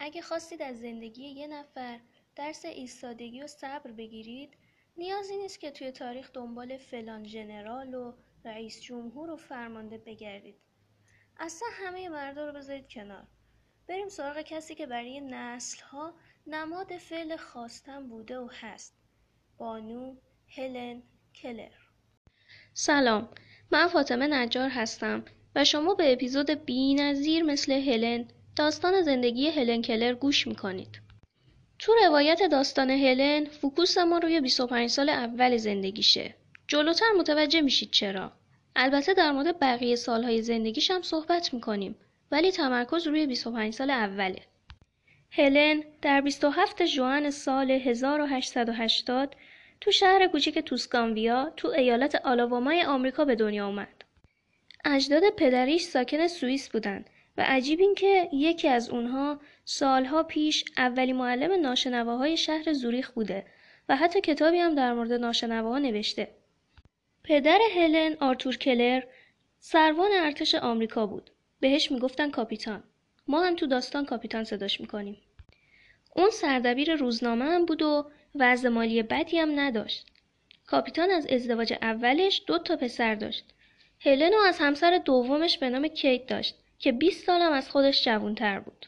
اگه خواستید از زندگی یه نفر درس ایستادگی و صبر بگیرید نیازی نیست که توی تاریخ دنبال فلان ژنرال و رئیس جمهور و فرمانده بگردید. اصلا همه مردا رو بذارید کنار. بریم سراغ کسی که برای نسل ها نماد فعل خواستن بوده و هست. بانو هلن کلر. سلام من فاطمه نجار هستم و شما به اپیزود بی نظیر مثل هلن داستان زندگی هلن کلر گوش می‌کنید. تو روایت داستان هلن focus ما روی 25 سال اول زندگیشه. جلوتر متوجه میشید چرا. البته در مورد بقیه سالهای زندگیش هم صحبت می‌کنیم ولی تمرکز روی 25 سال اوله. هلن در 27 ژوئن سال 1880 تو شهر کوچیک توسکامبیا تو ایالت آلابامای آمریکا به دنیا اومد. اجداد پدریش ساکن سوئیس بودند و عجیب این که یکی از اونها سالها پیش اولی معلم ناشنواهای شهر زوریخ بوده و حتی کتابی هم در مورد ناشنواها نوشته. پدر هلن آرتور کلر سروان ارتش آمریکا بود. بهش می‌گفتن کاپیتان. ما هم تو داستان کاپیتان صداش می‌کنیم. اون سردبیر روزنامه هم بود و وضع مالی بدی هم نداشت. کاپیتان از ازدواج اولش دو تا پسر داشت. هلن و از همسر دومش به نام کیت داشت که 20 سالم از خودش جوانتر بود.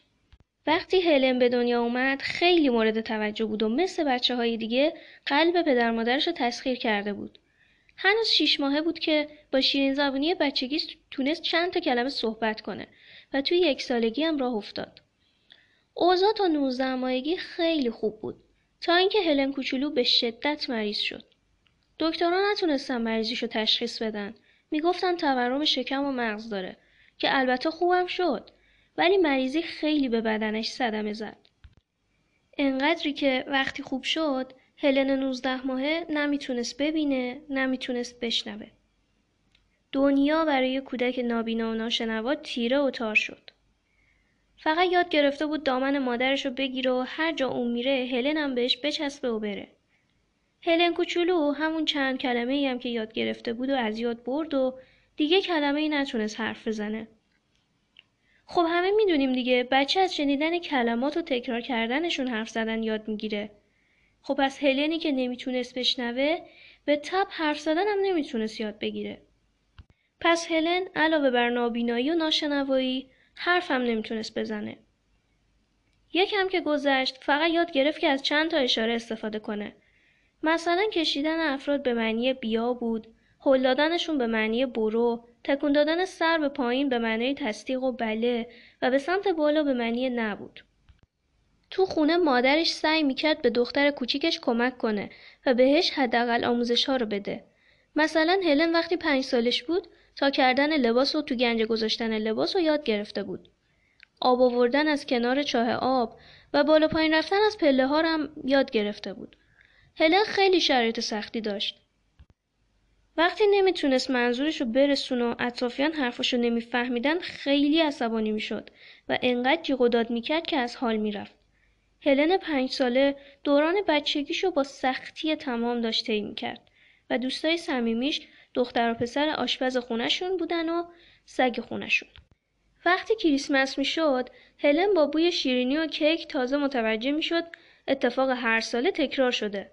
وقتی هلن به دنیا اومد خیلی مورد توجه بود و مثل بچه های دیگه قلب پدر مادرش رو تسخیر کرده بود. هنوز شیش ماهه بود که با شیرین زبونی بچگی تونست چند تا کلمه صحبت کنه و توی یک سالگی هم راه افتاد. اوضاع تا 19 ماهگی خیلی خوب بود تا اینکه هلن کوچولو به شدت مریض شد. دکترها نتونستن مریضیشو تشخیص بدن. می‌گفتن تورم شکم و مغز داره که البته خوبم شد ولی مریضی خیلی به بدنش صدمه زد. انقدری که وقتی خوب شد هلن 19 ماهه نمی‌تونست ببینه نمی‌تونست بشنوه. دنیا برای کودک نابینا و ناشنوا تیره و تار شد. فقط یاد گرفته بود دامن مادرش رو بگیره و هر جا اون میره هلن هم بهش بچسبه و بره. هلن کوچولو همون چند کلمه ای هم که یاد گرفته بود و از یاد برد و دیگه کلمه ای نتونست حرف بزنه. خب همه می‌دونیم دیگه بچه از شنیدن کلمات و تکرار کردنشون حرف زدن یاد می‌گیره. خب از هلنی که نمی‌تونست بشنوه به تب حرف زدن هم نمی‌تونست یاد بگیره. پس هلن علاوه بر نابینایی و ناشنوایی حرف هم نمی‌تونست بزنه. یکم که گذشت فقط یاد گرفت که از چند تا اشاره استفاده کنه. مثلا کشیدن افراد به معنی بیا بود، هل دادنشون به معنی برو، تکون دادن سر به پایین به معنی تصدیق و بله و به سمت بالا به معنی نبود. تو خونه مادرش سعی می‌کرد به دختر کوچیکش کمک کنه و بهش حداقل آموزش ها رو بده. مثلا هلن وقتی پنج سالش بود تا کردن لباس و تو گنج گذاشتن لباس رو یاد گرفته بود. آب آوردن از کنار چاه آب و بالا پایین رفتن از پله ها هم یاد گرفته بود. هلن خیلی شرایط سختی داشت. وقتی نمی‌تونست منظورش رو برسونه و اطرافیان حرفاشو نمیفهمیدن خیلی عصبانی می‌شد و انقدر جیغ و داد می‌کرد که از حال می‌رفت. هلن پنج ساله دوران بچگیشو با سختی تمام داشت طی می‌کرد و دوستای صمیمیش دختر و پسر آشپز خونشون بودن و سگ خونشون. وقتی کریسمس می‌شد هلن با بوی شیرینی و کیک تازه متوجه می‌شد اتفاق هر ساله تکرار شده.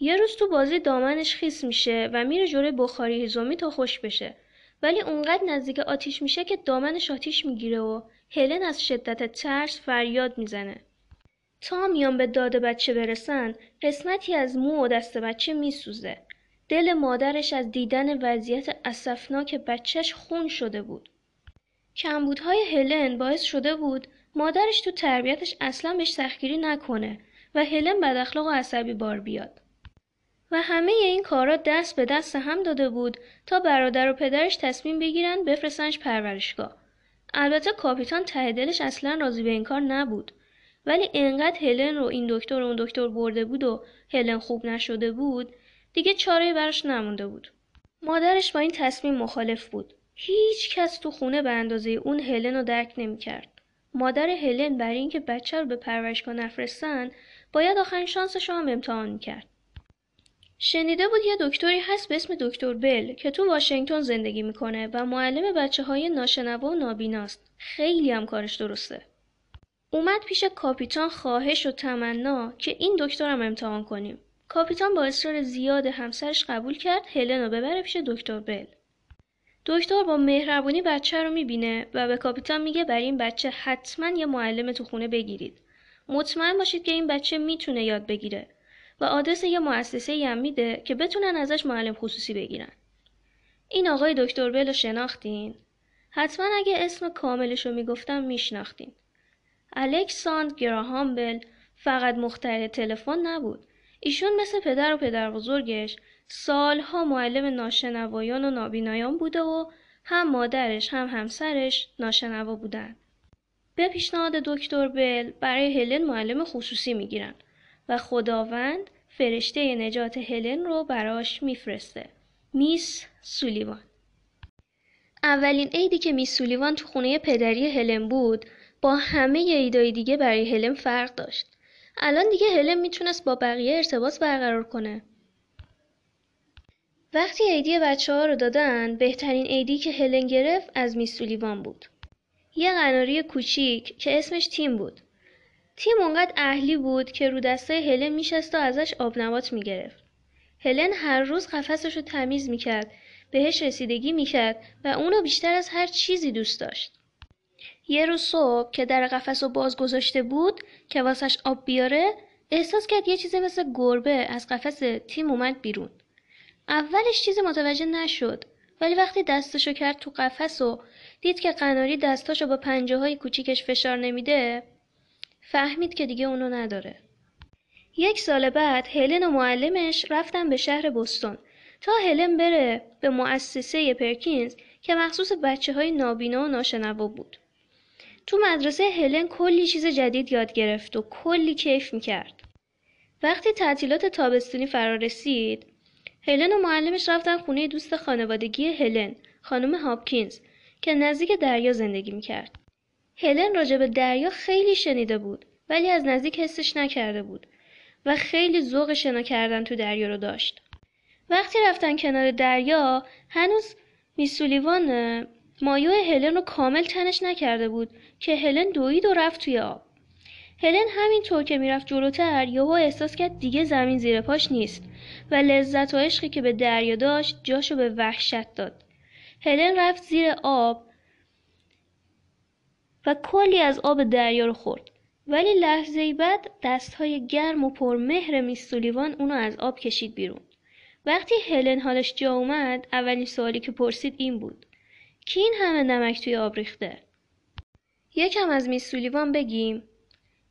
یه روز تو بازی دامنش خیس میشه و میره جلوی بخاری هیزومی تا خوش بشه. ولی اونقدر نزدیک آتیش میشه که دامنش آتیش می‌گیره و هلن از شدت ترس فریاد می‌زنه. تا میان به داد بچه برسن قسمتی از مو و دست بچه میسوزه. دل مادرش از دیدن وضعیت اسفناک بچهش خون شده بود. کمبودهای هلن باعث شده بود مادرش تو تربیتش اصلا بهش سختگیری نکنه و هلن بد اخلاق و عصبی بار بیاد. و همه این کارا دست به دست هم داده بود تا برادر و پدرش تصمیم بگیرن بفرستنش پرورشگاه. البته کاپیتان ته دلش اصلا راضی به این کار نبود. ولی انقدر هلن رو این دکتر و اون دکتر برده بود و هلن خوب نشده بود دیگه چاره براش نمونده بود. مادرش با این تصمیم مخالف بود. هیچ کس تو خونه به اندازه اون هلن رو درک نمی‌کرد. مادر هلن برای اینکه بچه رو به پرورشگاه نفرستن باید آخرین شانسش رو هم امتحان می‌کرد. شنیده بود یه دکتری هست به اسم دکتر بل که تو واشنگتن زندگی می‌کنه و معلم بچه های ناشنوا و نابیناست. خیلی هم کارش درسته. اومد پیش کاپیتان خواهش و تمنا که این دکترم امتحان کنیم. کاپیتان با اصرار زیاد همسرش قبول کرد هلن رو ببره پیش دکتر بل. دکتر با مهربونی بچه رو می‌بینه و به کاپیتان میگه برای این بچه حتما یه معلم تو خونه بگیرید. مطمئن باشید که این بچه می‌تونه یاد بگیره و آدرس یه مؤسسه هم میده که بتونن ازش معلم خصوصی بگیرن. این آقای دکتر بل رو شناختین؟ حتما اگه اسم کاملش رو می‌گفتم میشناختین. الکساندر گراهام بل فقط مخترع تلفن نبود. ایشون مثل پدر و پدر بزرگش سالها معلم ناشنوایان و نابینایان بوده و هم مادرش هم همسرش ناشنوا بودن. به پیشنهاد دکتر بل برای هلن معلم خصوصی می‌گیرن و خداوند فرشته نجات هلن رو براش میفرسته. میس سولیوان اولین عیدی که میس سولیوان تو خونه پدری هلن بود با همه عیدای دیگه برای هلن فرق داشت. الان دیگه هلن می‌تونست با بقیه ارتباط برقرار کنه. وقتی عیدی بچه ها رو دادن بهترین عیدی که هلن گرفت از میس سولیوان بود. یه قناری کوچیک که اسمش تیم بود. تیم اونقدر اهلی بود که رو دسته هلن میشست و ازش آب نبات می‌گرفت. هلن هر روز قفسش رو تمیز می‌کرد بهش رسیدگی می‌کرد و اونو بیشتر از هر چیزی دوست داشت. یه روز صبح که در قفس رو باز گذاشته بود که واسش آب بیاره احساس کرد یه چیزی مثل گربه از قفس تیم اومد بیرون. اولش چیزی متوجه نشد ولی وقتی دستشو کرد تو قفس و دید که قناری دستاشو با پنجه های کوچیکش فشار نمیده فهمید که دیگه اونو نداره. یک سال بعد هلن و معلمش رفتن به شهر بستون تا هلن بره به مؤسسه پرکینز که مخصوص بچه های نابینا و ناشنوا بود. تو مدرسه هلن کلی چیز جدید یاد گرفت و کلی کیف می‌کرد. وقتی تعطیلات تابستونی فرا رسید، هلن و معلمش رفتن خونه دوست خانوادگی هلن، خانم هاپکینز، که نزدیک دریا زندگی می‌کرد. هلن راجع به دریا خیلی شنیده بود ولی از نزدیک حسش نکرده بود و خیلی ذوق شنا کردن تو دریا رو داشت. وقتی رفتن کنار دریا هنوز میسولیوان مایو هلن رو کامل تنش نکرده بود که هلن دوید و رفت توی آب. هلن همینطور که می‌رفت جلوتر یهو احساس کرد دیگه زمین زیر پاش نیست و لذت و عشقی که به دریا داشت جاشو به وحشت داد. هلن رفت زیر آب و کلی از آب دریا رو خورد. ولی لحظه بعد دستهای گرم و پرمهر میستولیوان اونو از آب کشید بیرون. وقتی هلن حالش جا اومد اولین سوالی که پرسید این بود. کی این همه نمک توی آب ریخته؟ یکم از میسولیوان بگیم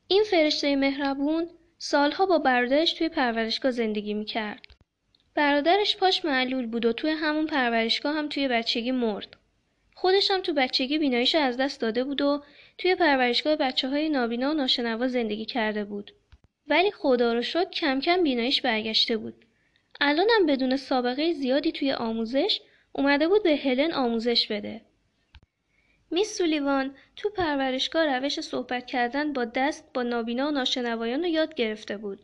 این فرشته مهربون سالها با برادرش توی پرورشگاه زندگی می‌کرد. برادرش پاش معلول بود و توی همون پرورشگاه هم توی بچگی مرد. خودش هم تو بچگی بیناییش از دست داده بود و توی پرورشگاه بچه های نابینا و ناشنوا زندگی کرده بود. ولی خدا رو شد کم کم بیناییش برگشته بود. الانم بدون سابقه زیادی توی آموزش اومده بود به هلن آموزش بده. میس سولیوان تو پرورشگاه روش صحبت کردن با دست با نابینا و ناشنوایان رو یاد گرفته بود.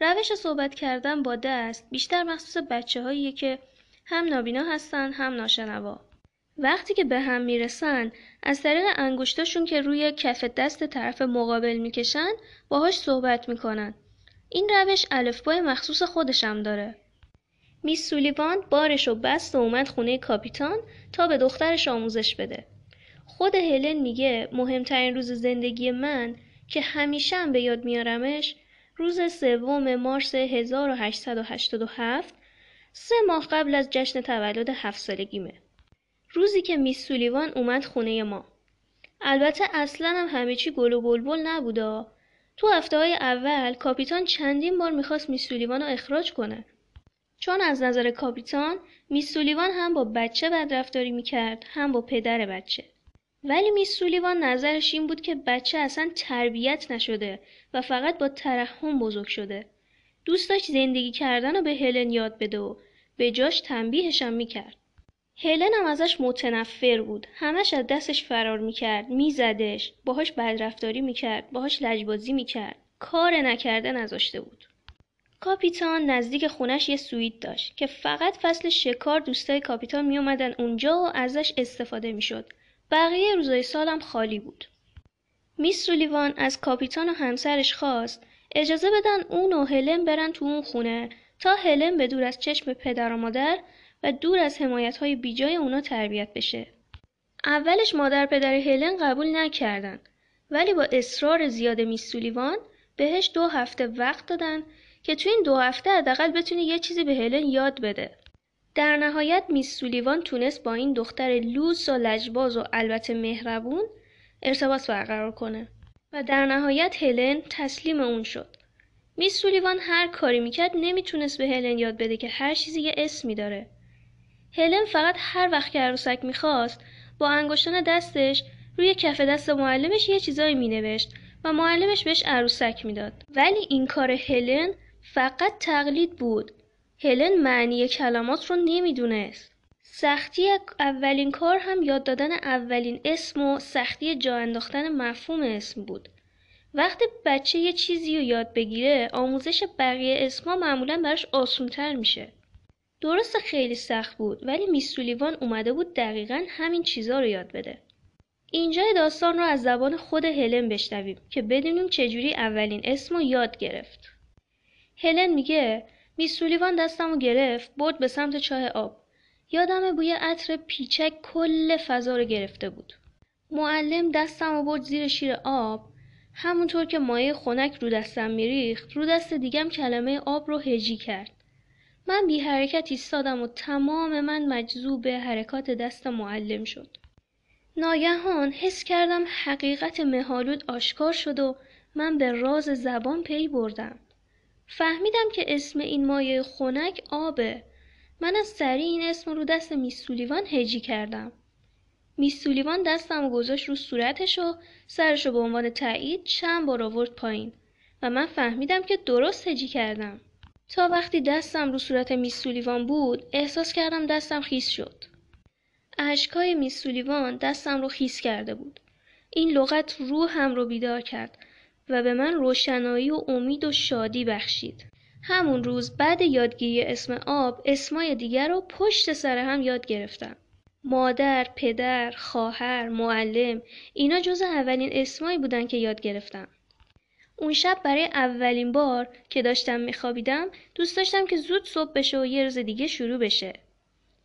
روش صحبت کردن با دست بیشتر مخصوص بچه هاییه که هم نابینا هستن هم ناشنوا. وقتی که به هم می‌رسن از طریق انگشتاشون که روی کف دست طرف مقابل می‌کشن باهاش صحبت می‌کنن. این روش الفبای مخصوص خودشم داره. میس سولیوان بارش و بست و اومد خونه کاپیتان تا به دخترش آموزش بده. خود هلن میگه مهمترین روز زندگی من که همیشه هم به یاد میارمش روز سوم مارس 1887 سه ماه قبل از جشن تولد هفت سالگیمه. روزی که میس سولیوان اومد خونه ما. البته اصلا هم همه چی گل و بلبل نبودا. تو هفته های اول کاپیتان چندین بار می‌خواست میس سولیوان رو اخراج کنه. چون از نظر کاپیتان میس سولیوان هم با بچه بدرفتاری می‌کرد هم با پدر بچه. ولی میس سولیوان نظرش این بود که بچه اصلا تربیت نشده و فقط با ترحم بزرگ شده. دوست داشت زندگی کردن رو به هلن یاد بده و به جاش تنبیهشم می‌کرد. هلن هم ازش متنفر بود. همش از دستش فرار می‌کرد. میزدش. باهاش بدرفتاری می‌کرد. باهاش لجبازی می‌کرد. کار نکرده نذاشته بود. کاپیتان نزدیک خونش یه سویت داشت که فقط فصل شکار دوستای کاپیتان می اومدن اونجا و ازش استفاده می‌شد. بقیه روزای سالم خالی بود. میس سولیوان از کاپیتان و همسرش خواست اجازه بدن اون و هلن برن تو اون خونه تا هلن به دور از چشم پدر و مادر و دور از حمایت های بیجای اونا تربیت بشه. اولش مادر پدر هلن قبول نکردن ولی با اصرار زیاد میس سولیوان بهش دو هفته وقت دادن که تو این دو هفته حداقل بتونه یه چیزی به هلن یاد بده. در نهایت میس سولیوان تونست با این دختر لوس و لجباز و البته مهربون ارتباط برقرار کنه و در نهایت هلن تسلیم اون شد. میس سولیوان هر کاری می‌کرد نمی‌تونست به هلن یاد بده که هر چیزی یه اسمی داره. هلن فقط هر وقت که عروسک می‌خواست با انگشتان دستش روی کف دست معلمش یه چیزایی مینوشت و معلمش بهش عروسک می‌داد. ولی این کار هلن فقط تقلید بود. هلن معنی کلمات رو نمی‌دونست. سختی اولین کار هم یاد دادن اولین اسم و سختی جا انداختن مفهوم اسم بود. وقتی بچه یه چیزی رو یاد بگیره آموزش بقیه اسما معمولا براش آسونتر میشه. درست خیلی سخت بود ولی میسولیوان اومده بود دقیقا همین چیزا رو یاد بده. اینجای داستان رو از زبان خود هلن بشنویم که بدونیم چجوری اولین اسم رو یاد گرفت. هلن میگه میسولیوان دستم رو گرفت برد به سمت چاه آب. یادم بوی عطر پیچک کل فضا رو گرفته بود. معلم دستم رو برد زیر شیر آب همونطور که مایه خنک رو دستم میریخت رو دست دیگم کلمه آب رو هجی کرد. من بی حرکت ایستادم و تمام من مجذوب حرکات دست معلم شد. ناگهان حس کردم حقیقت مهالود آشکار شد و من به راز زبان پی بردم. فهمیدم که اسم این مایه خنک آبه. من از سریع این اسم رو دست میسولیوان هجی کردم. میسولیوان دستم و گذاشت رو صورتش و سرش رو به عنوان تایید چند بار آورد پایین و من فهمیدم که درست هجی کردم. تا وقتی دستم رو صورت میسولیوان بود احساس کردم دستم خیس شد. اشکای میسولیوان دستم رو خیس کرده بود. این لغت روحم رو بیدار کرد و به من روشنایی و امید و شادی بخشید. همون روز بعد یادگیری اسم آب اسمای دیگر رو پشت سر هم یاد گرفتم. مادر، پدر، خواهر، معلم اینا جز اولین اسمایی بودن که یاد گرفتم. اون شب برای اولین بار که داشتم میخوابیدم دوست داشتم که زود صبح بشه و یه روز دیگه شروع بشه.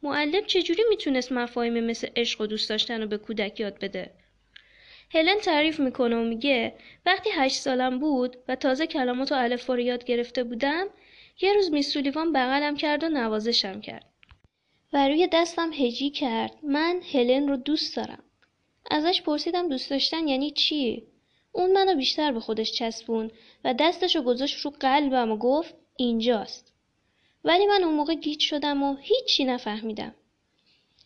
معلم چجوری می‌تونست مفاهیم مثل عشق و دوست داشتن رو به کودک یاد بده؟ هلن تعریف می‌کنه و میگه وقتی هشت سالم بود و تازه کلمات و الف رو یاد گرفته بودم یه روز میسولیوان بغلم کرد و نوازشم کرد و روی دستم هجی کرد من هلن رو دوست دارم ازش پرسیدم دوست داشتن یعنی چی اون منو بیشتر به خودش چسبون و دستش رو گذاشت رو قلبم و گفت اینجاست ولی من اون موقع گیج شدم و هیچی نفهمیدم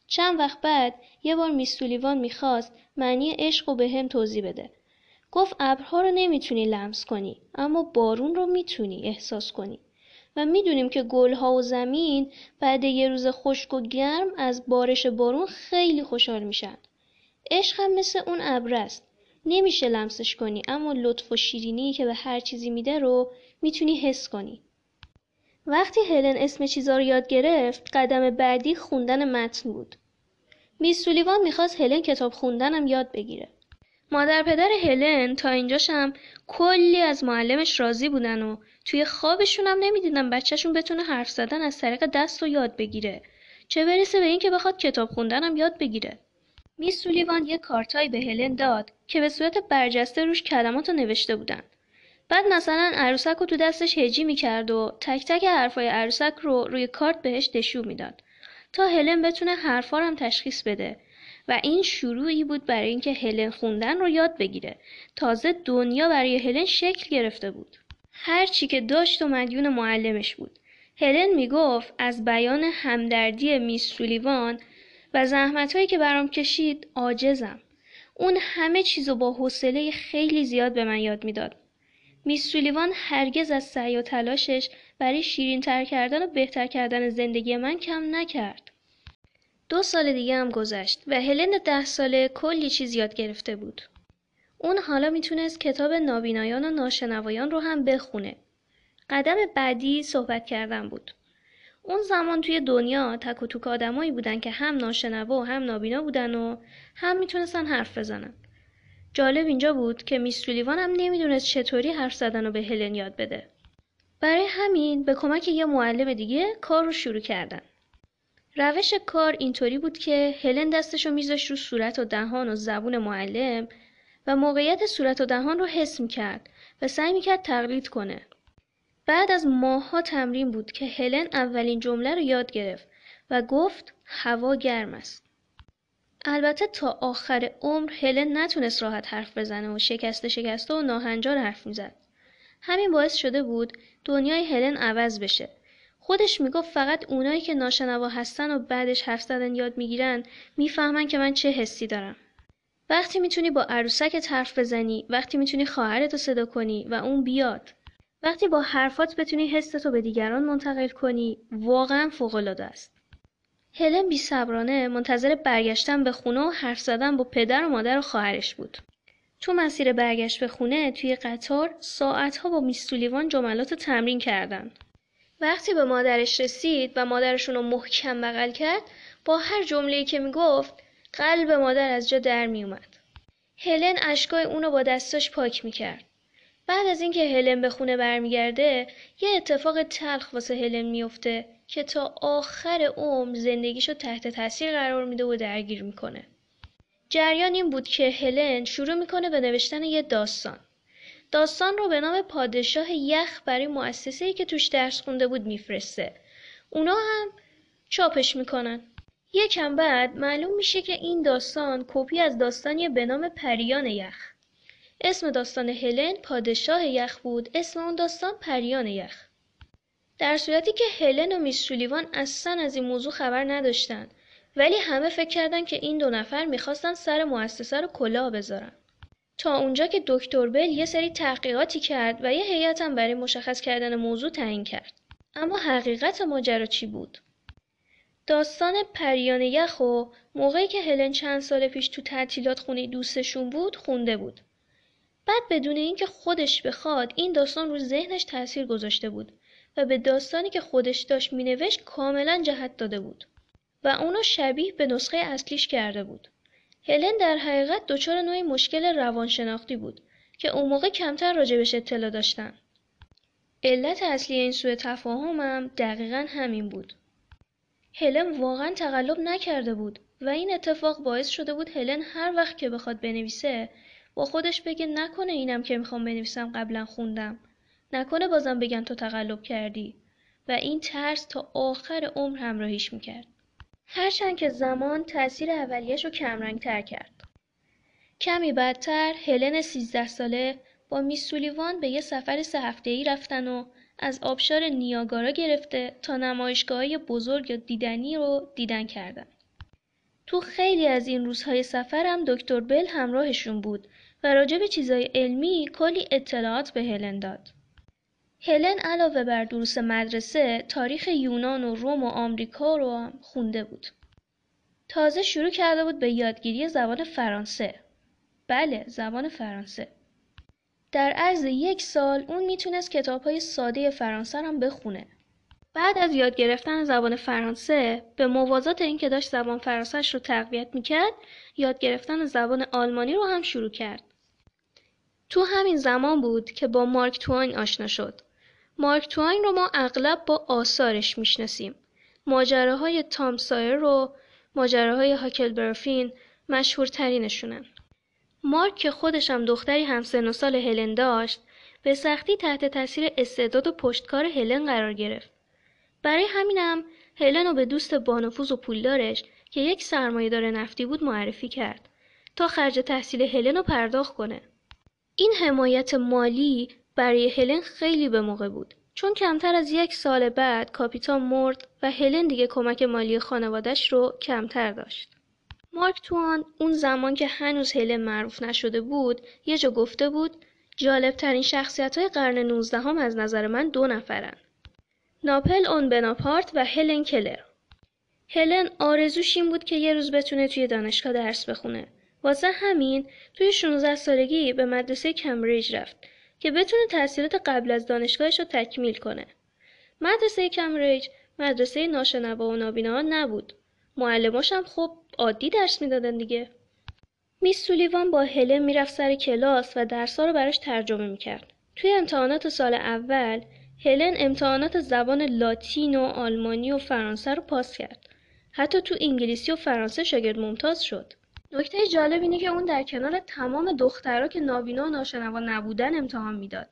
چند وقت بعد یه بار میسولیوان می‌خواست معنی عشق رو به هم توضیح بده. گفت ابرها رو نمی‌تونی لمس کنی اما بارون رو می‌تونی احساس کنی. و می‌دونیم که گلها و زمین بعد یه روز خشک و گرم از بارش بارون خیلی خوشحال میشن. عشق هم مثل اون ابر است. نمیشه لمسش کنی اما لطف و شیرینی که به هر چیزی میده رو می‌تونی حس کنی. وقتی هلن اسم چیزا رو یاد گرفت قدم بعدی خوندن متن بود. میس سولیوان می‌خواست هلن کتاب خوندنم یاد بگیره. مادر پدر هلن تا اینجاشم کلی از معلمش راضی بودن و توی خوابشون هم نمی‌دیدن بچهشون بتونه حرف زدن از طریق دست و یاد بگیره. چه برسه به اینکه بخواد کتاب خوندنم یاد بگیره. میس سولیوان یه کارتایی به هلن داد که به صورت برجسته روش کلمات رو نوشته بودن. بعد مثلا عروسک رو تو دستش هجی می‌کرد و تک تک حرفای عروسک رو روی کارت بهش نشون می‌داد. تا هلن بتونه حرفا هم تشخیص بده و این شروعی بود برای اینکه هلن خوندن رو یاد بگیره تازه دنیا برای هلن شکل گرفته بود هر چی که داشت و مدیون معلمش بود هلن می‌گفت از بیان همدردی میس سولیوان و زحمتهایی که برام کشید عاجزم اون همه چیزو با حوصله خیلی زیاد به من یاد می‌داد میس سولیوان هرگز از سعی و تلاشش برای شیرین تر کردن و بهتر کردن زندگی من کم نکرد. دو سال دیگه هم گذشت و هلن ده ساله کلی چیز یاد گرفته بود. اون حالا می‌تونست کتاب نابینایان و ناشنوایان رو هم بخونه. قدم بعدی صحبت کردن بود. اون زمان توی دنیا تک و توک آدمایی بودن که هم ناشنوا و هم نابینا بودن و هم می‌تونستن حرف بزنن. جالب اینجا بود که میس سولیوان هم نمی‌دونست چطوری حرف زدن رو به هلن یاد بده. برای همین به کمک یه معلم دیگه کار رو شروع کردن. روش کار اینطوری بود که هلن دستشو میذاشت رو صورت و دهان و زبون معلم و موقعیت صورت و دهان رو حس می‌کرد و سعی می‌کرد تقلید کنه. بعد از ماهها تمرین بود که هلن اولین جمله رو یاد گرفت و گفت هوا گرم است. البته تا آخر عمر هلن نتونست راحت حرف بزنه و شکسته شکسته و ناهنجار حرف می‌زد. همین باعث شده بود دنیای هلن عوض بشه. خودش می‌گفت فقط اونایی که ناشنوا هستن و بعدش حرف زدن یاد می‌گیرن می‌فهمن که من چه حسی دارم. وقتی می‌تونی با عروسکت حرف بزنی، وقتی می‌تونی خواهرتو صدا کنی و اون بیاد. وقتی با حرفات بتونی حستتو به دیگران منتقل کنی، واقعا فوقالعاده است. هلن بیصبرانه منتظر برگشتن به خونه و حرف زدن با پدر و مادر و خواهرش بود. تو مسیر برگشت به خونه توی قطار ساعتها با میستولیوان جملات تمرین کردن. وقتی به مادرش رسید و مادرشون رو محکم بغل کرد با هر جمله‌ای که می‌گفت قلب مادر از جا در میومد. هلن اشکای اونو با دستاش پاک می‌کرد. بعد از اینکه هلن به خونه برمیگرده یه اتفاق تلخ واسه هلن میفته که تا آخر عمر زندگیشو تحت تاثیر قرار میده و درگیر می‌کنه. جریان این بود که هلن شروع می‌کنه به نوشتن یه داستان. داستان رو به نام پادشاه یخ برای مؤسسه‌ای که توش درس خونده بود میفرسته. اونا هم چاپش می‌کنن. یکم بعد معلوم میشه که این داستان کپی از داستانی به نام پریان یخ. اسم داستان هلن پادشاه یخ بود، اسم اون داستان پریان یخ. در صورتی که هلن و میسولیوان اصلا از این موضوع خبر نداشتن ولی همه فکر کردن که این دو نفر می‌خواستن سر مؤسسه رو کلاه بذارن. تا اونجا که دکتر بل یه سری تحقیقاتی کرد و یه هیئت هم برای مشخص کردن موضوع تعیین کرد. اما حقیقت ماجرا چی بود؟ داستان پریان یخ و موقعی که هلن چند سال پیش تو تعطیلات خونه دوستشون بود خونده بود. بعد بدون اینکه خودش بخواد این داستان رو ذهنش تاثیر گذاشته بود و به داستانی که خودش داشت مینوشت کاملا جهت داده بود و اونو شبیه به نسخه اصلیش کرده بود. هلن در حقیقت دچار نوعی مشکل روانشناختی بود که اون موقع کمتر راجبش اطلاع داشتن. علت اصلی این سوء تفاهمم دقیقا همین بود. هلن واقعا تقلب نکرده بود و این اتفاق باعث شده بود هلن هر وقت که بخواد بنویسه با خودش بگه نکنه اینم که می‌خوام بنویسم قبلا خوندم. نکنه بازم بگن تو تقلب کردی. و این ترس تا آخر عمر همراهیش می‌کرد. هرچند که زمان تاثیر اولیش رو کمرنگ تر کرد. کمی بعدتر هلن سیزده ساله با میسولیوان به یه سفر سه هفته ای رفتن و از آبشار نیاگارا گرفته تا نمایشگاه بزرگ یا دیدنی رو دیدن کردن. تو خیلی از این روزهای سفر هم دکتر بل همراهشون بود و راجع به چیزای علمی کلی اطلاعات به هلن داد. هلن علاوه بر دروس مدرسه تاریخ یونان و روم و آمریکا رو هم خونده بود. تازه شروع کرده بود به یادگیری زبان فرانسه. بله زبان فرانسه. در عرض یک سال اون می‌تونست کتاب های ساده فرانسه هم بخونه. بعد از یاد گرفتن زبان فرانسه به موازات اینکه داشت زبان فرانسهش رو تقویت می‌کرد یاد گرفتن زبان آلمانی رو هم شروع کرد. تو همین زمان بود که با مارک توین آشنا شد. مارک توین رو ما اغلب با آثارش می‌شناسیم. ماجراهای تام سایر رو ماجراهای هاکل برفین مشهورترینشونن. مارک که خودش هم دختری همسن و سال هلن داشت به سختی تحت تاثیر استعداد و پشتکار هلن قرار گرفت. برای همینم هلن رو به دوست بانفوز و پولدارش که یک سرمایهدار نفتی بود معرفی کرد تا خرج تحصیل هلن رو پرداخت کنه. این حمایت مالی برای هلن خیلی به موقع بود چون کمتر از یک سال بعد کاپیتان مرد و هلن دیگه کمک مالی خانوادش رو کمتر داشت. مارک توان اون زمان که هنوز هلن معروف نشده بود یه جا گفته بود جالب ترین شخصیت های قرن 19 هم از نظر من دو نفرن. ناپل اون بناپارت و هلن کلر. هلن آرزوش این بود که یه روز بتونه توی دانشگاه درس بخونه. واسه همین توی 16 سالگی به مدرسه کمبریج رفت که بتونه تحصیلات قبل از دانشگاهش رو تکمیل کنه. مدرسه کمبریج مدرسه ناشنوا و نابینا نبود. معلماش هم خب عادی درس می‌دادن دیگه. میس سولیوان با هلن می‌رفت سر کلاس و درسا رو براش ترجمه می‌کرد. توی امتحانات سال اول هلن امتحانات زبان لاتین و آلمانی و فرانسه رو پاس کرد. حتی تو انگلیسی و فرانسه شاگرد ممتاز شد. نکته جالب اینه که اون در کنار تمام دخترها که نابینا و ناشنوا نبودن امتحان می‌داد.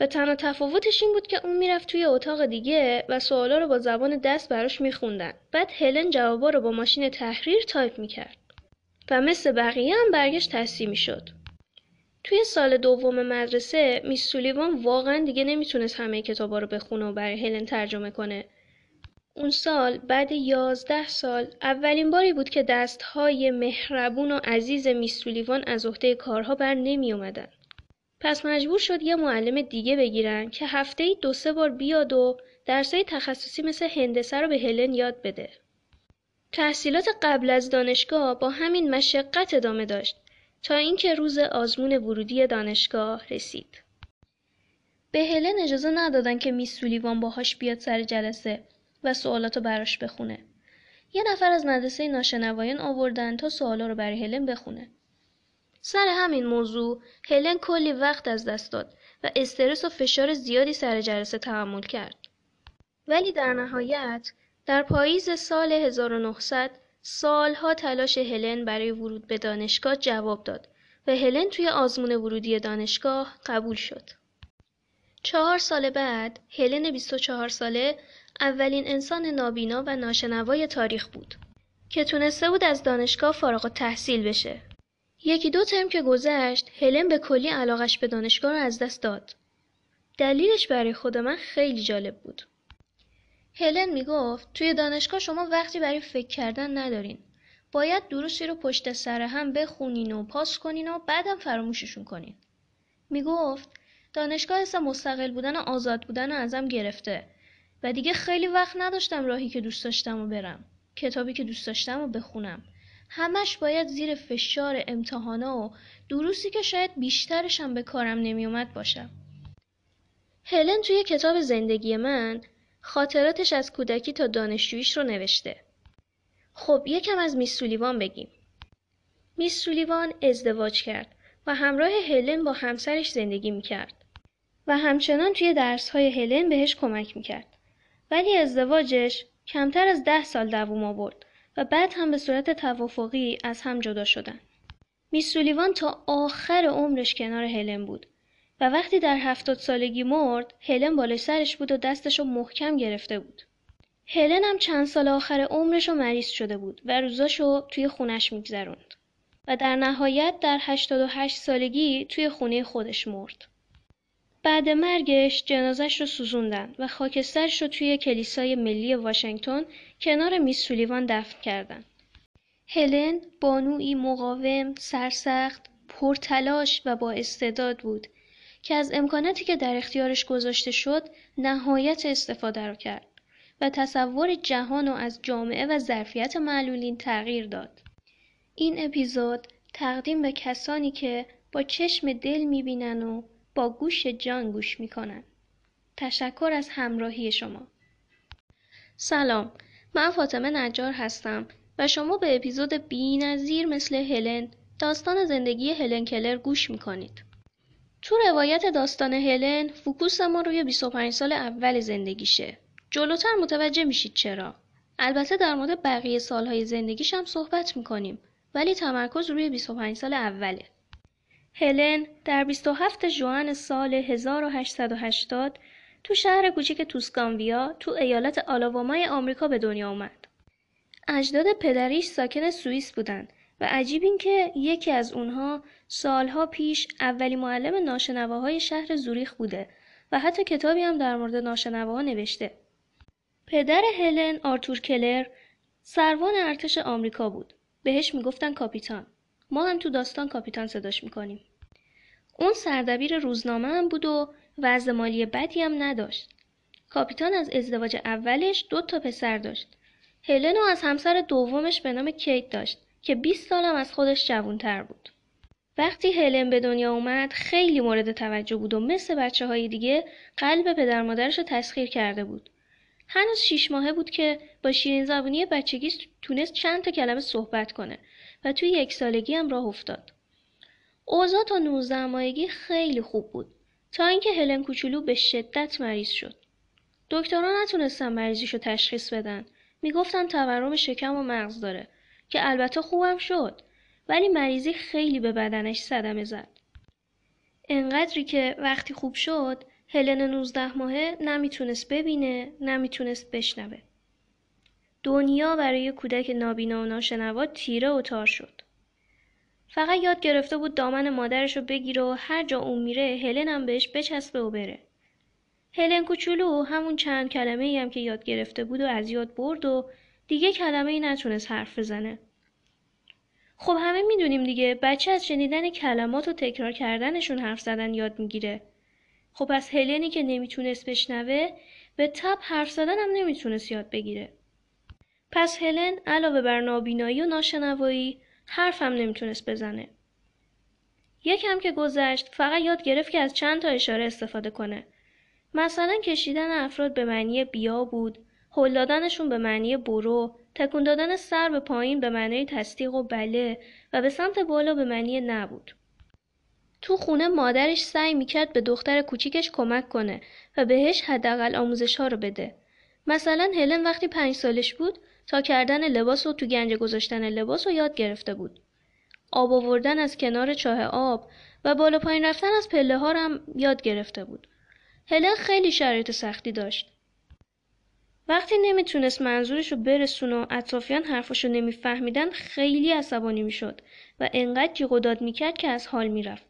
و تنها تفاوتش این بود که اون می‌رفت توی اتاق دیگه و سوالا رو با زبان دست براش میخوندن. بعد هلن جوابا رو با ماشین تحریر تایپ می‌کرد. و مثل بقیه هم برگه‌ش تصحیح می‌شد. توی سال دوم مدرسه Miss سولیوان واقعا دیگه نمی‌تونست همه کتابا رو بخونه و برای هلن ترجمه کنه اون سال بعد یازده سال اولین باری بود که دستهای مهربون و عزیز Miss سولیوان از عهده کارها بر نمی اومدن. پس مجبور شد یه معلم دیگه بگیرن که هفته ای دو سه بار بیاد و درسای تخصصی مثل هندسه رو به هلن یاد بده. تحصیلات قبل از دانشگاه با همین مشقت ادامه داشت تا اینکه روز آزمون ورودی دانشگاه رسید. به هلن اجازه ندادن که میس سولیوان باهاش بیاد سر جلسه و سوالاتو براش بخونه. یه نفر از مدرسه ناشنوایان آوردن تا سوالا رو برای هلن بخونه. سر همین موضوع هلن کلی وقت از دست داد و استرس و فشار زیادی سر جلسه تحمل کرد. ولی در نهایت در پاییز سال 1900 سالها تلاش هلن برای ورود به دانشگاه جواب داد و هلن توی آزمون ورودی دانشگاه قبول شد. چهار سال بعد هلن 24 ساله اولین انسان نابینا و ناشنوای تاریخ بود که تونسته بود از دانشگاه فارغ تحصیل بشه. یکی دو ترم که گذشت هلن به کلی علاقش به دانشگاه رو از دست داد. دلیلش برای خود من خیلی جالب بود. هلن می‌گفت توی دانشگاه شما وقتی برای فکر کردن ندارین. باید دروسی رو پشت سر هم بخونین و پاس کنین و بعدم فراموششون کنین. می‌گفت دانشگاه حس مستقل بودن و آزاد بودن رو ازم گرفته و دیگه خیلی وقت نداشتم راهی که دوست داشتم و برم. کتابی که دوست داشتم و بخونم. همش باید زیر فشار امتحانا و دروسی که شاید بیشترشم به کارم نمیومد باشم. هلن توی کتاب زندگی من خاطراتش از کودکی تا دانشجوییش رو نوشته. خب یکم از میس سولیوان بگیم. میس سولیوان ازدواج کرد و همراه هلن با همسرش زندگی می‌کرد و همچنان توی درسهای هلن بهش کمک می‌کرد. ولی ازدواجش کمتر از ده سال دووم آورد و بعد هم به صورت توافقی از هم جدا شدن. میس سولیوان تا آخر عمرش کنار هلن بود و وقتی در هفتاد سالگی مرد هلن بالای سرش بود و دستش رو محکم گرفته بود. هلن هم چند سال آخر عمرش رو مریض شده بود و روزاشو توی خونش میگذروند و در نهایت در 88 سالگی توی خونه خودش مرد. بعد مرگش جنازش رو سوزوندن و خاکسترش رو توی کلیسای ملی واشنگتن کنار میس سولیوان دفن کردن. هلن بانوی مقاوم، سرسخت، پرتلاش و با استعداد بود که از امکاناتی که در اختیارش گذاشته شد نهایت استفاده رو کرد و تصور جهان و از جامعه و ظرفیت معلولین تغییر داد. این اپیزود تقدیم به کسانی که با چشم دل می‌بینن و با گوش جان گوش می‌کنن. تشکر از همراهی شما. سلام من فاطمه نجار هستم و شما به اپیزود بی نظیر مثل هلن داستان زندگی هلن کلر گوش می‌کنید. تو روایت داستان هلن فوکوس ما روی 25 سال اول زندگیشه. جلوتر متوجه میشید چرا. البته در مورد بقیه سالهای زندگیش هم صحبت می‌کنیم ولی تمرکز روی 25 سال اوله. هلن در 27 ژوئن سال 1880 تو شهر کوچیک توسکانویا تو ایالت آلاوامای آمریکا به دنیا اومد. اجداد پدریش ساکن سوئیس بودن و عجیب این که یکی از اونها سالها پیش اولی معلم ناشنواهای شهر زوریخ بوده و حتی کتابی هم در مورد ناشنواها نوشته. پدر هلن آرتور کلر سروان ارتش آمریکا بود. بهش می‌گفتن کاپیتان. ما هم تو داستان کاپیتان صداش می‌کنیم. اون سردبیر روزنامه هم بود و وضع مالی بدی هم نداشت. کاپیتان از ازدواج اولش دو تا پسر داشت. هلن از همسر دومش به نام کیت داشت که 20 سالم از خودش جوانتر بود. وقتی هلن به دنیا اومد خیلی مورد توجه بود و مثل بچه های دیگه قلب پدر مادرش رو تسخیر کرده بود. هنوز شیش ماهه بود که با شیرین زبونی بچگی تونست چند تا کلمه صحبت کنه و توی یک سالگی هم راه افتاد. اوضاع تا 19 ماهگی خیلی خوب بود تا اینکه هلن کوچولو به شدت مریض شد. دکترها نتونستن مریضیش رو تشخیص بدن. می‌گفتن تورم شکم و مغز داره که البته خوبم شد ولی مریضی خیلی به بدنش صدمه زد. انقدری که وقتی خوب شد هلن 19 ماهه نمی‌تونست ببینه نمی‌تونست بشنوه. دنیا برای کودک نابینا و ناشنوا تیره و تار شد. فقط یاد گرفته بود دامن مادرش رو بگیره و هر جا اون میره هلن هم بهش بچسبه و بره. هلن کوچولو همون چند کلمه ای هم که یاد گرفته بود و از یاد برد و دیگه کلمه ای نتونست حرف بزنه. خب همه می‌دونیم دیگه بچه از شنیدن کلمات و تکرار کردنشون حرف زدن یاد می‌گیره. خب پس هلنی که نمی‌تونست بشنوه به تب حرف زدن هم نمی‌تونست یاد بگیره. پس هلن علاوه بر نابینایی و ناشنوایی حرف هم نمی‌تونست بزنه. یکم که گذشت فقط یاد گرفت که از چند تا اشاره استفاده کنه. مثلا کشیدن افراد به معنی بیا بود، هل دادنشون به معنی برو، تکون دادن سر به پایین به معنی تصدیق و بله و به سمت بالا به معنی نبود. تو خونه مادرش سعی می‌کرد به دختر کوچیکش کمک کنه و بهش حداقل آموزش ها رو بده. مثلا هلن وقتی پنج سالش بود تا کردن لباس و تو گنج گذاشتن لباس رو یاد گرفته بود. آب آوردن از کنار چاه آب و بالا پایین رفتن از پله ها هم یاد گرفته بود. هلن خیلی شرایط سختی داشت. وقتی نمی‌تونست منظورش رو برسون و اطرافیان حرفش رو نمیفهمیدن خیلی عصبانی می‌شد و انقدر جیغ و داد می‌کرد که از حال می‌رفت.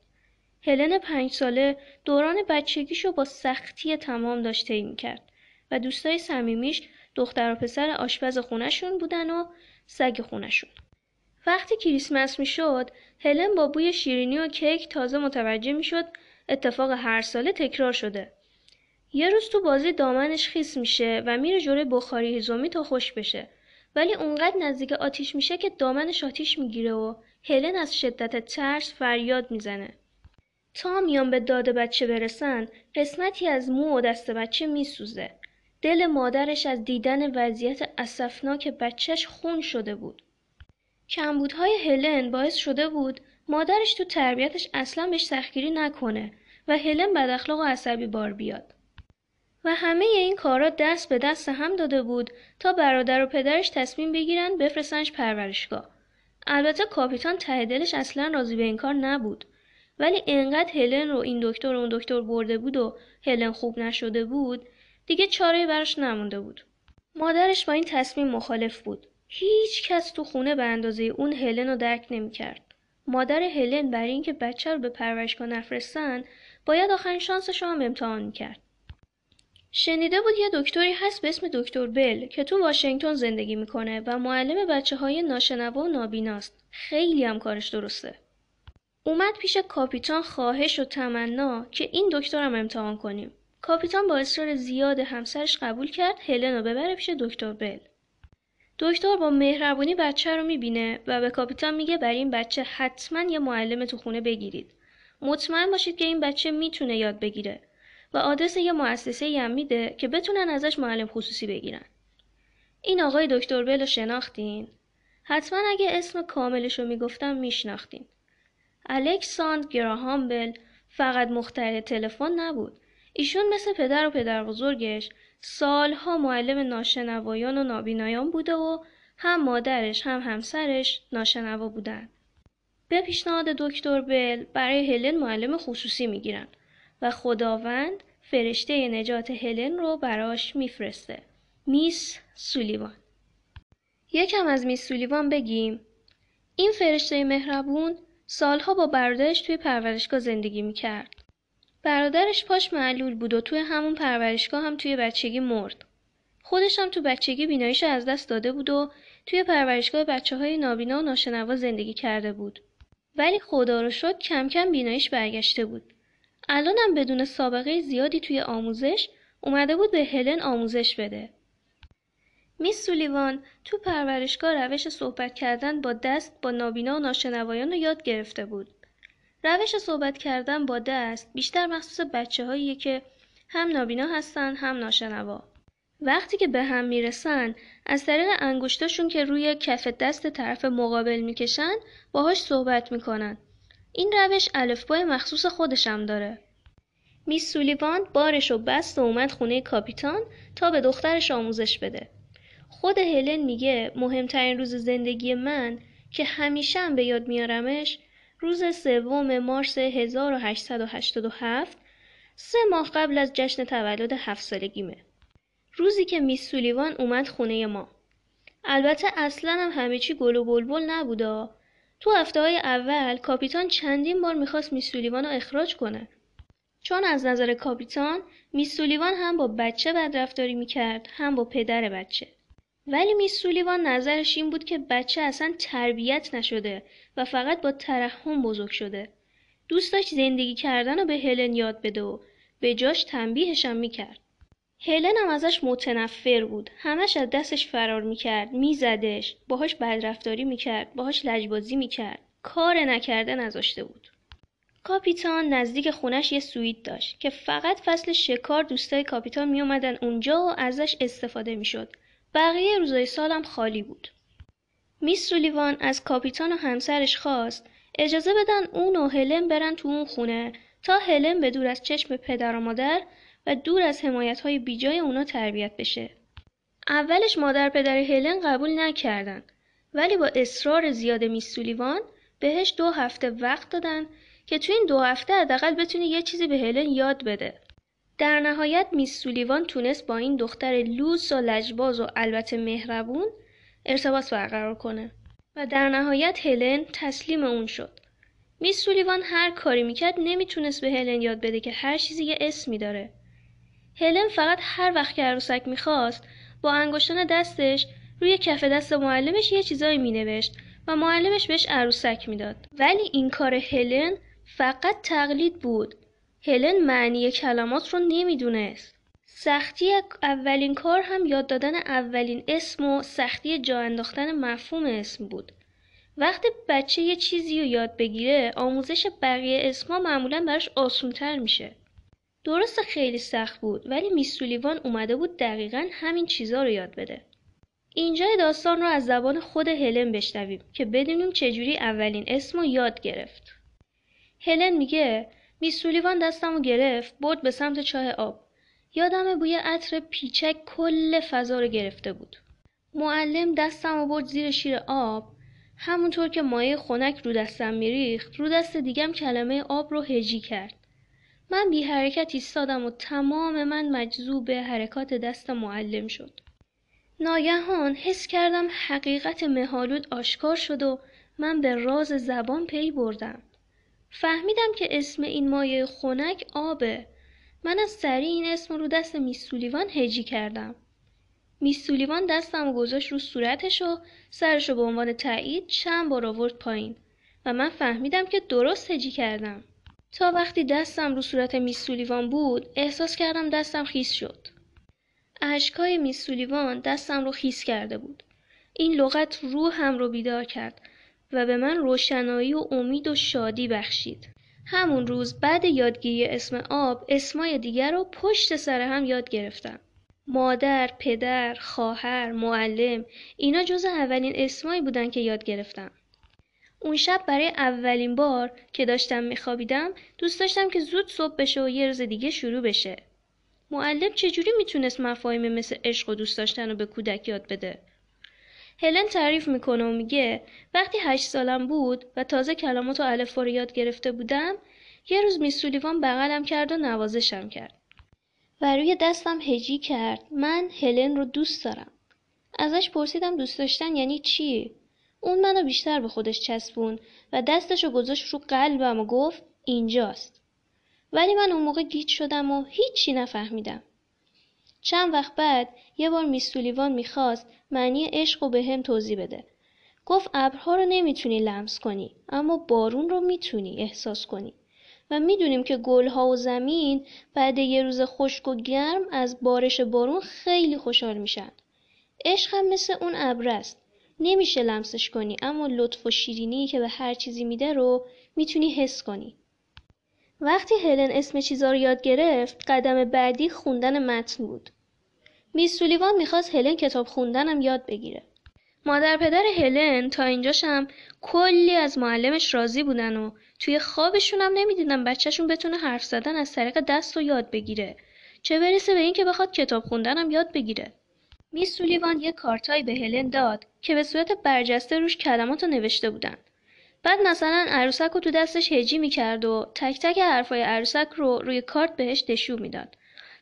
هلن پنج ساله دوران بچگیشو با سختی تمام داشته ای می‌کرد و دوستای صمیمیش دختر و پسر آشپز خونشون بودن و سگ خونشون. وقتی کریسمس می‌شد هلن با بوی شیرینی و کیک تازه متوجه می‌شد اتفاق هر ساله تکرار شده. یه روز تو بازی دامنش خیس میشه و میره جلوی بخاری هیزومی تا خوش بشه ولی اونقدر نزدیک آتیش میشه که دامنش آتیش می‌گیره و هلن از شدت ترس فریاد می‌زنه تا میان به داد بچه برسن قسمتی از مو و دست بچه میسوزه دل مادرش از دیدن وضعیت اسفناک بچهش خون شده بود کمبودهای هلن باعث شده بود مادرش تو تربیتش اصلا بهش سختگیری نکنه و هلن بد اخلاق و عصبی بار بیاد و همه این کارا دست به دست هم داده بود تا برادر و پدرش تصمیم بگیرن بفرستنش پرورشگاه. البته کاپیتان ته دلش اصلا راضی به این کار نبود. ولی انقدر هلن رو این دکتر و اون دکتر برده بود و هلن خوب نشده بود دیگه چاره براش نمونده بود. مادرش با این تصمیم مخالف بود. هیچ کس تو خونه به اندازه اون هلن رو درک نمی‌کرد. مادر هلن برای اینکه بچه رو به پرورشگاه نفرستن باید آخرین شانسش رو هم امتحان می‌کرد. شنیده بود یه دکتری هست به اسم دکتر بل که تو واشنگتن زندگی می‌کنه و معلم بچه های ناشنوا و نابیناست. خیلی هم کارش درسته. اومد پیش کاپیتان خواهش و تمنا که این دکترم امتحان کنیم. کاپیتان با اصرار زیاد همسرش قبول کرد هلن رو ببره پیش دکتر بل. دکتر با مهربونی بچه رو می‌بینه و به کاپیتان میگه برای این بچه حتما یه معلم تو خونه بگیرید. مطمئن باشید که این بچه می‌تونه یاد بگیره. و آدرس یه مؤسسه هم میده که بتونن ازش معلم خصوصی بگیرن. این آقای دکتر بل رو شناختین؟ حتما اگه اسم کاملش رو می‌گفتم میشناختین. الکساندر گراهام بل فقط مخترع تلفن نبود. ایشون مثل پدر و پدر بزرگش سالها معلم ناشنوایان و نابینایان بوده و هم مادرش هم همسرش ناشنوا بودن. به پیشنهاد دکتر بل برای هلن معلم خصوصی می‌گیرن و خداوند فرشته نجات هلن رو براش میفرسته. میس سولیوان. یکم از میس سولیوان بگیم. این فرشته مهربون سالها با برادرش توی پرورشگاه زندگی می‌کرد. برادرش پاش معلول بود و توی همون پرورشگاه هم توی بچگی مرد خودش هم تو بچگی بیناییش از دست داده بود و توی پرورشگاه بچه های نابینا و ناشنوا زندگی کرده بود ولی خدا رو شد کم کم بیناییش برگشته بود الانم بدون سابقه زیادی توی آموزش اومده بود به هلن آموزش بده. میس سولیوان تو پرورشگاه روش صحبت کردن با دست با نابینا و ناشنوایان رو یاد گرفته بود. روش صحبت کردن با دست بیشتر مخصوص بچه هاییه که هم نابینا هستن هم ناشنوا. وقتی که به هم می‌رسن از طریق انگشتاشون که روی کف دست طرف مقابل می‌کشن باهاش صحبت می‌کنن. این روش الفبای مخصوص خودشم داره. میس سولیوان بارش و بست و اومد خونه کاپیتان تا به دخترش آموزش بده. خود هلن میگه مهمترین روز زندگی من که همیشه هم به یاد میارمش روز سوم مارس 1887 سه ماه قبل از جشن تولد هفت سالگیمه. روزی که میس سولیوان اومد خونه ما. البته اصلا هم همه چی گل و بلبل نبودا. تو هفته های اول کاپیتان چندین بار می‌خواست میس سولیوان رو اخراج کنه. چون از نظر کاپیتان میس سولیوان هم با بچه بدرفتاری می‌کرد هم با پدر بچه. ولی میس سولیوان نظرش این بود که بچه اصلا تربیت نشده و فقط با ترحم بزرگ شده. دوست داشت زندگی کردن رو به هلن یاد بده و به جاش تنبیهشم می‌کرد. هلن هم ازش متنفر بود. همش از دستش فرار می‌کرد. میزدش. باهاش بدرفتاری می‌کرد. باهاش لجبازی می‌کرد. کار نکرده نذاشته بود. کاپیتان نزدیک خونش یه سویت داشت که فقط فصل شکار دوستای کاپیتان میومدن اونجا و ازش استفاده می‌شد. بقیه روزای سالم خالی بود. میس سولیوان از کاپیتان و همسرش خواست اجازه بدن اون و هلن برن تو اون خونه تا هلن به دور از چشم پدر و مادر و دور از حمایت های بیجای اونا تربیت بشه. اولش مادر پدر هلن قبول نکردن ولی با اصرار زیاد میس سولیوان بهش دو هفته وقت دادن که تو این دو هفته حداقل بتونه یه چیزی به هلن یاد بده. در نهایت میس سولیوان تونست با این دختر لوس و لجباز و البته مهربون ارتباط برقرار کنه و در نهایت هلن تسلیم اون شد. میس سولیوان هر کاری می‌کرد نمی‌تونست به هلن یاد بده که هر چیزی یه اسمی داره. هلن فقط هر وقت که عروسک می‌خواست با انگشتان دستش روی کف دست معلمش یه چیزایی مینوشت و معلمش بهش عروسک می‌داد. ولی این کار هلن فقط تقلید بود. هلن معنی کلمات رو نمی‌دونست. سختی اولین کار هم یاد دادن اولین اسم و سختی جا انداختن مفهوم اسم بود. وقتی بچه یه چیزی رو یاد بگیره آموزش بقیه اسما معمولا براش آسونتر میشه. درست خیلی سخت بود ولی میسولیوان اومده بود دقیقا همین چیزا رو یاد بده. اینجای داستان رو از زبان خود هلن بشنویم که بدونیم چجوری اولین اسم رو یاد گرفت. هلن میگه میسولیوان دستم رو گرفت برد به سمت چاه آب. یادم بوی عطر پیچک کل فضا رو گرفته بود. معلم دستم برد زیر شیر آب همونطور که مایه خنک رو دستم میریخت رو دست دیگم کلمه آب رو هجی کرد. من بی حرکت ایستادم و تمام من مجذوب حرکات دست معلم شد. ناگهان حس کردم حقیقت مهالود آشکار شد و من به راز زبان پی بردم. فهمیدم که اسم این مایه خنک آبه. من از سریع این اسم رو دست میسولیوان هجی کردم. میسولیوان دستم و گذاشت رو صورتش و سرش رو به عنوان تایید چند بار آورد پایین و من فهمیدم که درست هجی کردم. تا وقتی دستم رو صورت میسولیوان بود احساس کردم دستم خیس شد. اشکای میسولیوان دستم رو خیس کرده بود. این لغت روحم رو بیدار کرد و به من روشنایی و امید و شادی بخشید. همون روز بعد یادگیری اسم آب اسمای دیگر رو پشت سر هم یاد گرفتم. مادر، پدر، خواهر، معلم اینا جز اولین اسمایی بودن که یاد گرفتم. اون شب برای اولین بار که داشتم میخوابیدم دوست داشتم که زود صبح بشه و یه روز دیگه شروع بشه. معلم چجوری می‌تونست مفاهیم مثل عشق و دوست داشتن رو به کودک یاد بده؟ هلن تعریف می‌کنه و میگه وقتی هشت سالم بود و تازه کلمات و الفا رو یاد گرفته بودم یه روز میسولیوان بغلم کرد و نوازشم کرد. و روی دستم هجی کرد من هلن رو دوست دارم. ازش پرسیدم دوست داشتن یعنی چی؟ اون منو بیشتر به خودش چسبون و دستش رو گذاشت رو قلبم و گفت اینجاست. ولی من اون موقع گیج شدم و هیچی نفهمیدم. چند وقت بعد یه بار میسولیوان می‌خواست معنی عشق رو به هم توضیح بده. گفت ابرها رو نمی‌تونی لمس کنی اما بارون رو می‌تونی احساس کنی. و می‌دونیم که گلها و زمین بعد یه روز خشک و گرم از بارش بارون خیلی خوشحال میشن. عشق هم مثل اون ابر است. نمیشه لمسش کنی اما لطف و شیرینی که به هر چیزی میده رو می‌تونی حس کنی. وقتی هلن اسم چیزا رو یاد گرفت قدم بعدی خوندن متن بود. میس سولیوان می‌خواست هلن کتاب خوندنم یاد بگیره. مادر پدر هلن تا اینجاشم کلی از معلمش راضی بودن و توی خوابشون هم نمی‌دیدن بچهشون بتونه حرف زدن از طریق دست و یاد بگیره. چه برسه به اینکه بخواد کتاب خوندنم یاد بگیره. میس سولیوان یه کارتایی به هلن داد که به صورت برجسته روش کلمات رو نوشته بودن. بعد مثلا عروسک رو تو دستش هجی می‌کرد و تک تک حرفای عروسک رو روی کارت بهش نشون می‌داد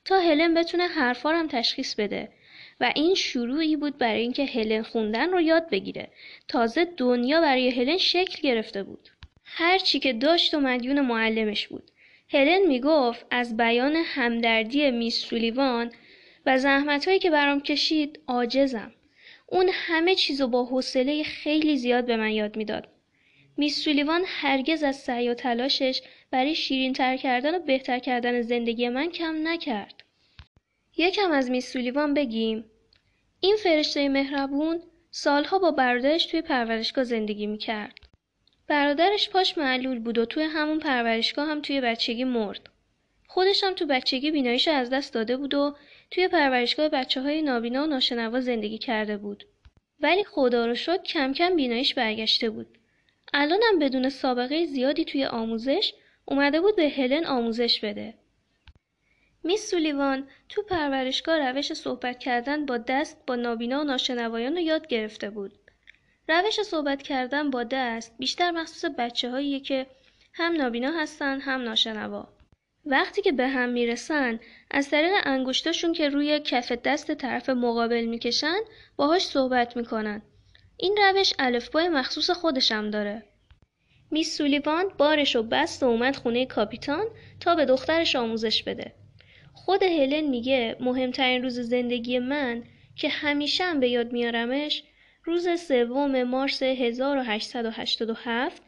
تا هلن بتونه حرفا هم تشخیص بده. و این شروعی بود برای اینکه هلن خوندن رو یاد بگیره. تازه دنیا برای هلن شکل گرفته بود. هر چی که داشت و مدیون معلمش بود. هلن می‌گفت از بیان همدردی میس سولیوان و زحمتهایی که برام کشید عاجزم. اون همه چیزو با حوصله خیلی زیاد به من یاد می‌داد. میس سولیوان هرگز از سعی و تلاشش برای شیرین تر کردن و بهتر کردن زندگی من کم نکرد. یکم از میس سولیوان بگیم. این فرشته مهربون سالها با برادرش توی پرورشگاه زندگی می‌کرد. برادرش پاش معلول بود و توی همون پرورشگاه هم توی بچگی مرد. خودش هم تو بچگی بیناییش از دست داده بود و توی پرورشگاه بچه های نابینا و ناشنوا زندگی کرده بود. ولی خدا رو شد کم کم بیناییش برگشته بود. الانم بدون سابقه زیادی توی آموزش اومده بود به هلن آموزش بده. میس سولیوان تو پرورشگاه روش صحبت کردن با دست با نابینا و ناشنوایان رو یاد گرفته بود. روش صحبت کردن با دست بیشتر مخصوص بچه هاییه که هم نابینا هستن هم ناشنوا. وقتی که به هم می‌رسن از طریق انگشتاشون که روی کف دست طرف مقابل می‌کشن باهاش صحبت می‌کنن. این روش الفبای مخصوص خودشم داره. میس سولیوان بارش و بست و اومد خونه کاپیتان تا به دخترش آموزش بده. خود هلن میگه مهمترین روز زندگی من که همیشه هم به یاد میارمش روز سوم مارس 1887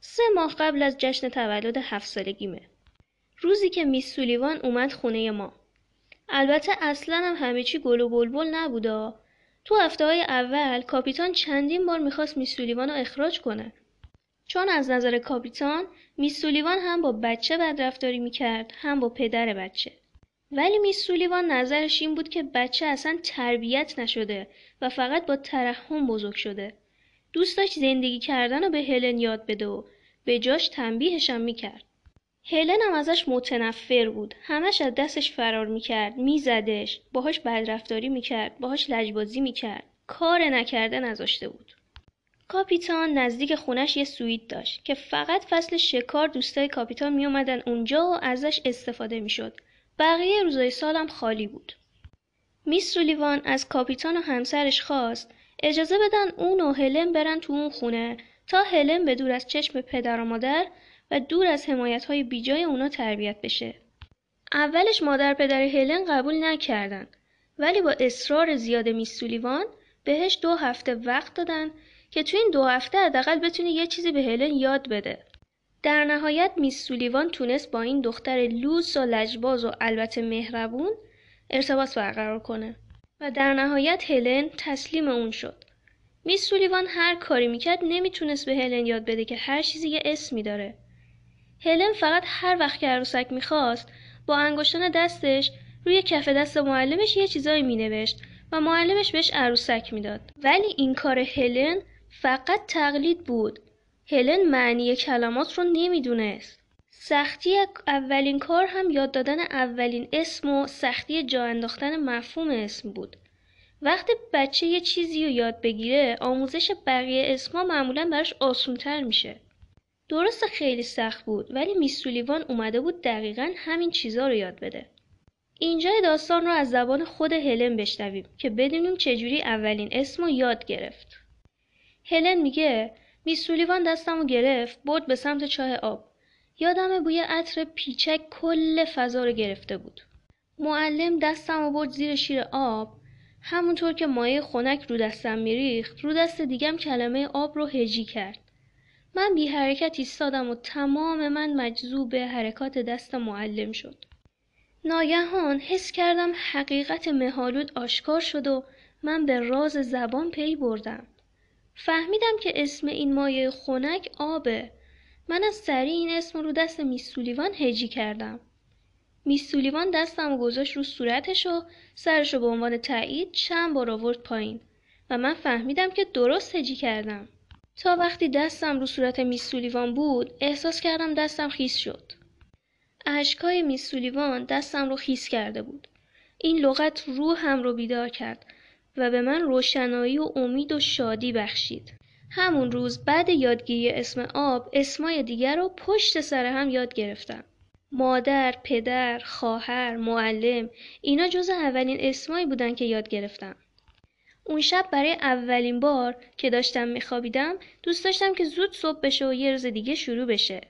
سه ماه قبل از جشن تولد هفت سالگیمه. روزی که میس سولیوان اومد خونه ما. البته اصلا هم همه چی گل و بلبل نبودا تو هفته های اول کاپیتان چندین بار می‌خواست میسولیوان رو اخراج کنه. چون از نظر کاپیتان میسولیوان هم با بچه بدرفتاری می‌کرد هم با پدر بچه. ولی میسولیوان نظرش این بود که بچه اصلا تربیت نشده و فقط با ترحم بزرگ شده. دوست داشت زندگی کردن رو به هلن یاد بده و به جاش تنبیهشم می‌کرد. هلن هم ازش متنفر بود همش از دستش فرار می‌کرد میزدش باهاش بدرفتاری می‌کرد باهاش لجبازی می‌کرد کار نکرده نذاشته بود کاپیتان نزدیک خونش یه سویت داشت که فقط فصل شکار دوستای کاپیتان میومدن اونجا و ازش استفاده می‌شد بقیه روزای سالم خالی بود میس سولیوان از کاپیتان و همسرش خواست اجازه بدن اون و هلن برن تو اون خونه تا هلن به دور از چشم پدر و مادر و دور از حمایت های بیجای اونا تربیت بشه. اولش مادر پدر هلن قبول نکردن ولی با اصرار زیاد میسولیوان بهش دو هفته وقت دادن که تو این دو هفته حداقل بتونه یه چیزی به هلن یاد بده. در نهایت میسولیوان تونست با این دختر لوس و لجباز و البته مهربون ارتباط برقرار کنه و در نهایت هلن تسلیم اون شد. میسولیوان هر کاری می‌کرد نمی‌تونست به هلن یاد بده که هر چیزی یه اسمی داره. هلن فقط هر وقت که عروسک می‌خواست با انگشتان دستش روی کف دست معلمش یه چیزایی مینوشت و معلمش بهش عروسک می‌داد ولی این کار هلن فقط تقلید بود هلن معنی کلمات رو نمی‌دونست سختی اولین کار هم یاد دادن اولین اسم و سختی جا انداختن مفهوم اسم بود وقتی بچه یه چیزی رو یاد بگیره آموزش بقیه اسما معمولا براش آسونتر میشه درست خیلی سخت بود ولی میسولیوان اومده بود دقیقا همین چیزا رو یاد بده. اینجای داستان رو از زبان خود هلن بشنویم که بدونیم چجوری اولین اسم رو یاد گرفت. هلن میگه میسولیوان دستم رو گرفت برد به سمت چاه آب. یادم بوی عطر پیچک کل فضا رو گرفته بود. معلم دستم رو برد زیر شیر آب همونطور که مایه خنک رو دستم میریخت رو دست دیگم کلمه آب رو هجی کرد. من بی حرکت ایستادم و تمام من مجذوب حرکات دست معلم شد. ناگهان حس کردم حقیقت مهالود آشکار شد و من به راز زبان پی بردم. فهمیدم که اسم این مایه خنک آبه. من از سری این اسم رو دست میسولیوان هجی کردم. میس سولیوان دستم و گذاشت رو صورتش و سرش رو به عنوان تایید چند بار آورد پایین و من فهمیدم که درست هجی کردم تا وقتی دستم رو صورت میس سولیوان بود احساس کردم دستم خیس شد اشکای میس سولیوان دستم رو خیس کرده بود این لغت روحم رو بیدار کرد و به من روشنایی و امید و شادی بخشید. همون روز بعد یادگیری اسم آب اسمای دیگر رو پشت سر هم یاد گرفتم. مادر، پدر، خواهر، معلم اینا جز اولین اسمایی بودن که یاد گرفتم. اون شب برای اولین بار که داشتم میخوابیدم دوست داشتم که زود صبح بشه و یه روز دیگه شروع بشه.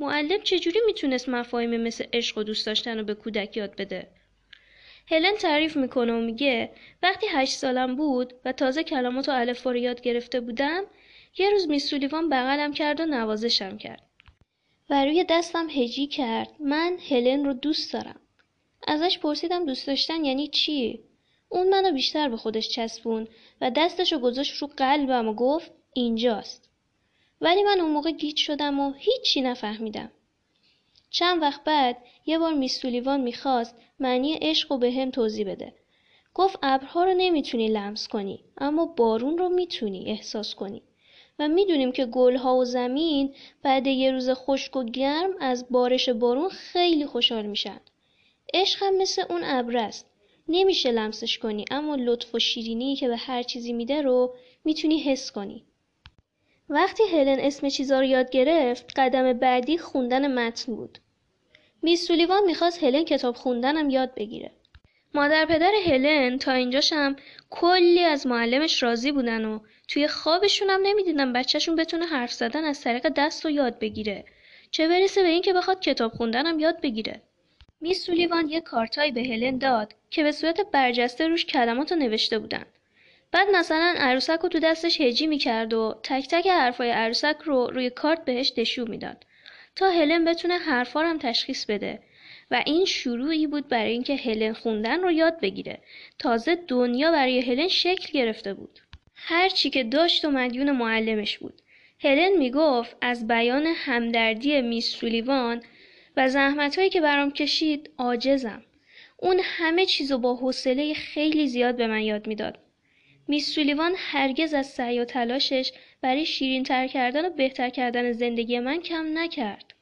معلم چجوری می‌تونست مفاهیم مثل عشق و دوست داشتن رو به کودک یاد بده؟ هلن تعریف می‌کنه و میگه وقتی هشت سالم بود و تازه کلمات و الفا رو یاد گرفته بودم یه روز میسولیوان بغلم کرد و نوازشم کرد. و روی دستم هجی کرد من هلن رو دوست دارم. ازش پرسیدم دوست داشتن یعنی چی؟ اون منو بیشتر به خودش چسبون و دستش رو گذاشت رو قلبم و گفت اینجاست. ولی من اون موقع گیج شدم و هیچی نفهمیدم. چند وقت بعد یه بار میسولیوان می‌خواست معنی عشق رو به هم توضیح بده. گفت ابرها رو نمی‌تونی لمس کنی اما بارون رو می‌تونی احساس کنی. و می‌دونیم که گلها و زمین بعد یه روز خشک و گرم از بارش بارون خیلی خوشحال میشن. عشق هم مثل اون ابر است. نمیشه لمسش کنی اما لطف و شیرینی که به هر چیزی میده رو می‌تونی حس کنی. وقتی هلن اسم چیزا رو یاد گرفت قدم بعدی خوندن متن بود. میس سولیوان می‌خواست هلن کتاب خوندنم یاد بگیره. مادر پدر هلن تا اینجاشم کلی از معلمش راضی بودن و توی خوابشون هم نمی‌دیدن بچهشون بتونه حرف زدن از طریق دست و یاد بگیره. چه برسه به اینکه بخواد کتاب خوندنم یاد بگیره. میس سولیوان یه کارتایی به هلن داد که به صورت برجسته روش کلمات رو نوشته بودن. بعد مثلا عروسک رو تو دستش هجی می‌کرد و تک تک حرفای عروسک رو روی کارت بهش نشون می‌داد تا هلن بتونه حرفا هم تشخیص بده. و این شروعی بود برای اینکه هلن خوندن رو یاد بگیره. تازه دنیا برای هلن شکل گرفته بود. هر چی که داشت و مدیون معلمش بود. هلن می‌گفت از بیان همدردی میس سولیوان و زحمتهایی که برام کشید عاجزم. اون همه چیزو با حوصله خیلی زیاد به من یاد می‌داد. میس سولیوان هرگز از سعی و تلاشش برای شیرین تر کردن و بهتر کردن زندگی من کم نکرد.